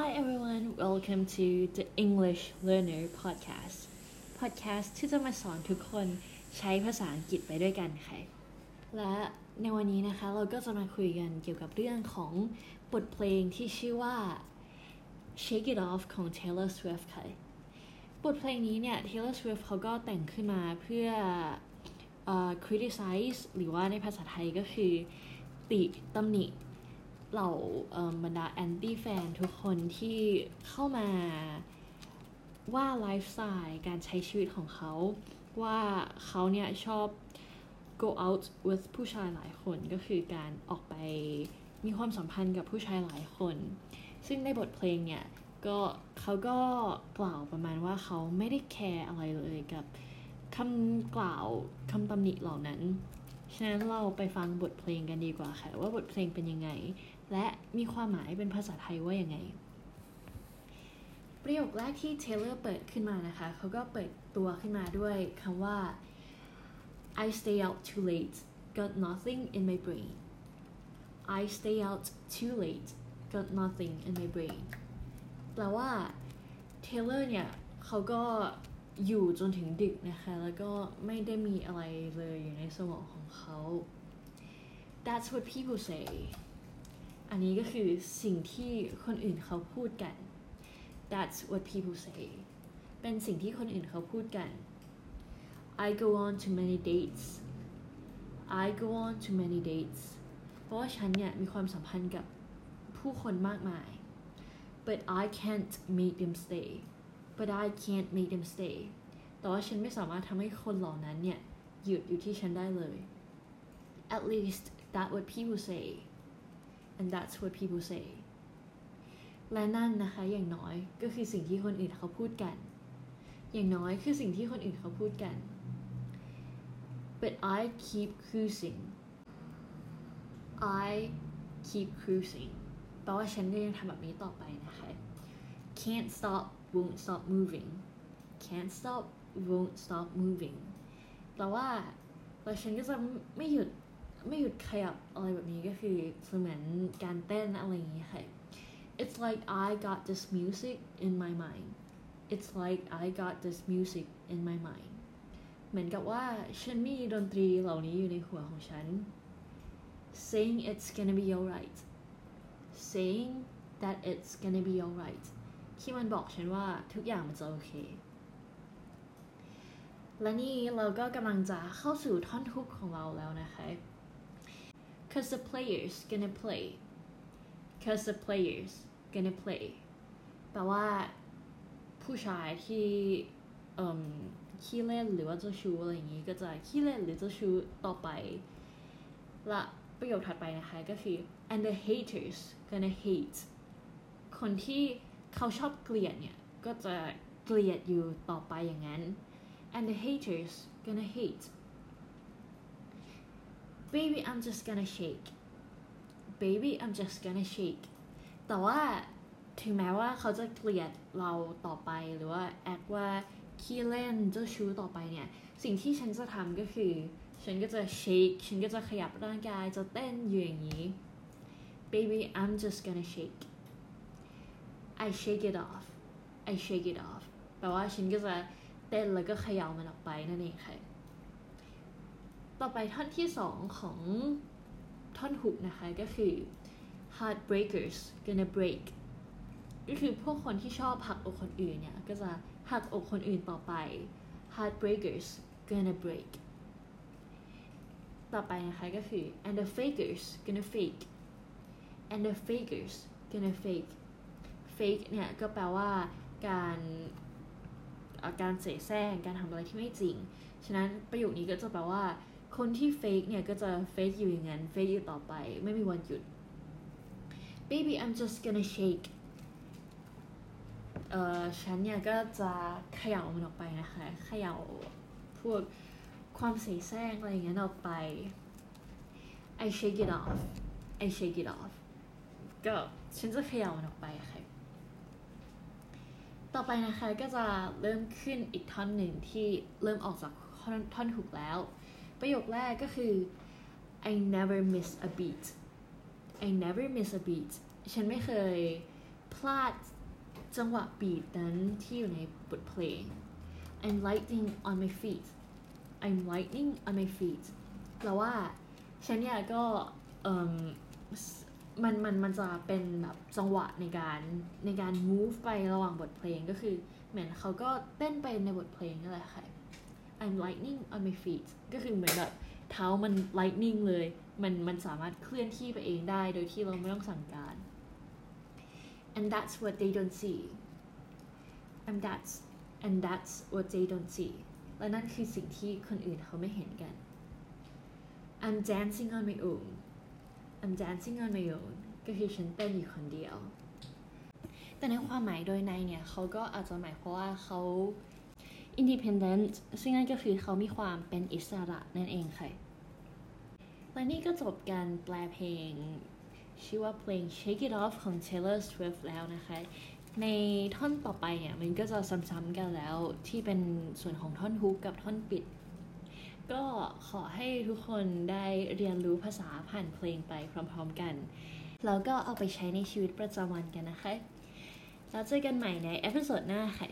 Hi everyone welcome to the English Learner Podcast Podcast ที่จะมาสอนทุกคนใช้ภาษาอังกฤษไปด้วยกันค่ะ และในวันนี้นะคะเราก็จะมาคุยกันเกี่ยวกับเรื่องของบทเพลงที่ชื่อว่า Shake It Off ของ Taylor Swift ค่ะ บทเพลงนี้เนี่ย Taylor Swift เขาก็แต่งขึ้นมาเพื่อเอ่อ criticize หรือว่าในภาษาไทยก็คือติตำหนิ เหล่าบรรดาแอนตี้แฟนทุกคนที่เข้ามาว่าไลฟ์สไตล์การใช้ชีวิตของเขา ว่าเขาเนี่ยชอบ go out with ผู้ชายหลายคนก็คือการออกไปมีความสัมพันธ์กับผู้ชายหลายคน ซึ่งในบทเพลงเนี่ยก็เขาก็กล่าวประมาณว่าเขาไม่ได้แคร์อะไรเลยกับคำกล่าวคำตำหนิเหล่านั้น ฉะนั้นเราไปฟังบทเพลงกันดีกว่าค่ะ ว่าบทเพลงเป็นยังไง และมีความหมายเป็นภาษาไทยว่าอยังไง ประโยคแรกที่เทเลอร์เปิดขึ้นมานะคะ เขาก็เปิดตัวขึ้นมาด้วยคำว่า I stay out too late got nothing in my brain I stay out too late got nothing in my brain แปลว่าเทเลอร์เนี่ย เขาก็อยู่จนถึงดึกนะคะ แล้วก็ไม่ได้มีอะไรเลยอยู่ในสมองของเขา That's what people say อันนี้ก็คือสิ่งที่คนอื่นเขาพูดกัน That's what people say เป็นสิ่งที่คนอื่นเขาพูดกัน I go on to many dates I go on to many dates เพราะว่าฉันเนี่ยมีความสัมพันธ์กับผู้คนมากมาย but I can't make them stay but I can't make them stay แต่ว่าฉันไม่สามารถทำให้คนเหล่านั้นเนี่ยหยุดอยู่ที่ฉันได้เลย at least that what people say and that's what people say และนั่นนะคะอย่างน้อยก็คือสิ่งที่คนอื่นเขาพูดกัน อย่างน้อยคือสิ่งที่คนอื่นเขาพูดกัน but I keep cruising I keep cruising แปลว่าฉันก็ยังทำแบบนี้ต่อไปนะคะ can't stop won't stop moving can't stop won't stop moving แปลว่าแล้วฉันก็จะไม่หยุด ไม่หยุดขยับอะไรแบบนี้ก็คือเสมือนการเต้นอะไรอย่างนี้ค่ะ It's like I got this music in my mind It's like I got this music in my mind เหมือนกับว่าฉันมีดนตรีเหล่านี้อยู่ในหัวของฉัน saying it's gonna be alright saying that it's gonna be alright ที่มันบอกฉันว่าทุกอย่างมันจะโอเค และนี่เราก็กำลังจะเข้าสู่ท่อนทุกของเราแล้วนะคะ cause the players gonna play cause the players gonna play แปลว่าผู้ชายที่เอ่มขี้เล่นหรือว่าเจ้าชู้อะไรอย่างนี้ก็จะขี้เล่นหรือเจ้าชู้ต่อไป และประโยคถัดไปนะคะก็คือ and the haters gonna hate คนที่เขาชอบเกลียดเนี่ยก็จะเกลียดอยู่ต่อไปอย่างนั้น and the haters gonna hate baby I'm just gonna shake baby I'm just gonna shake แต่ว่าถึงแม้ว่าเขาจะเกลียดเราต่อไปหรือว่าแอคว่าขี้เล่นเจ้าชู้ต่อไปเนี่ย สิ่งที่ฉันจะทำก็คือ ฉันก็จะ shake ฉันก็จะขยับร่างกายจะเต้นอยู่อย่างนี้ baby I'm just gonna shake I shake it off I shake it off แปลว่าฉันก็จะเต้นแล้วก็เขย่ามันออกไปนั่นเองค่ะ ต่อไปท่อนที่สองของท่อนหุกนะคะก็คือ heartbreakers gonna break ก็คือพวกคนที่ชอบหักอกคนอื่นเนี่ย ก็จะหักอกคนอื่นต่อไป heartbreakers gonna break ต่อไปนะคะก็คือ and the fakers gonna fake and the fakers gonna fake fake เนี่ย ก็แปลว่าการการเสแสร้งการทำอะไรที่ไม่จริง ฉะนั้นประโยคนี้ก็จะแปลว่า คนที่ fake เนี่ยก็จะ fake อยู่อย่างนั้น fake อยู่ต่อไปไม่มีวันหยุด baby I'm just gonna shake เอ่อฉันเนี่ยก็จะเขย่ามันออกไปนะคะเขย่าพวกความเสแสร้งอะไรอย่างเงี้ยออกไป I shake it off I shake it off ก็ฉันจะเขย่ามันออกไปค่ะ ต่อไปนะคะก็จะเริ่มขึ้นอีกท่อนหนึ่งที่เริ่มออกจากท่อนท่อนถูกแล้ว ประโยคแรกก็คือ I never miss a beat I never miss a beat ฉันไม่เคยพลาดจังหวะบีทนั้นที่อยู่ในบทเพลง I'm lightning on my feet I'm lightning on my feet แปลว่าฉันเนี่ยก็เอิ่มมันมันมันจะเป็นแบบจังหวะในการในการ move ไประหว่างบทเพลงก็คือ เหมือนเขาก็เต้นไปในบทเพลงนั่นแหละค่ะ I'm lightning on my feet ก็คือเหมือนแบบเท้ามัน lightning เลย มันมันสามารถเคลื่อนที่ไปเองได้โดยที่เราไม่ต้องสั่งการ and that's what they don't see and that's and that's what they don't see และนั่นคือสิ่งที่คนอื่นเขาไม่เห็นกัน I'm dancing on my own I'm dancing on my own ก็คือฉันเต้นอยู่คนเดียว แต่ในความหมายโดยในเนี่ยเขาก็อาจจะหมายความว่าเขา independent ซึ่งนั่นก็คือเขามีความเป็นอิสระนั่นเองค่ะ และนี่ก็จบการแปลเพลง ชื่อว่าเพลง Shake It Off ของ Taylor Swift แล้วนะคะ ในท่อนต่อไปเนี่ยมันก็จะซ้ำๆกันแล้วที่เป็นส่วนของท่อนฮุกกับท่อนปิด ก็ขอให้ทุกคนได้เรียนรู้ภาษาผ่านเพลงไปพร้อมๆกันแล้วก็เอาไปใช้ในชีวิตประจำวันกันนะคะ แล้วเจอกันใหม่ใน episode หน้าค่ะ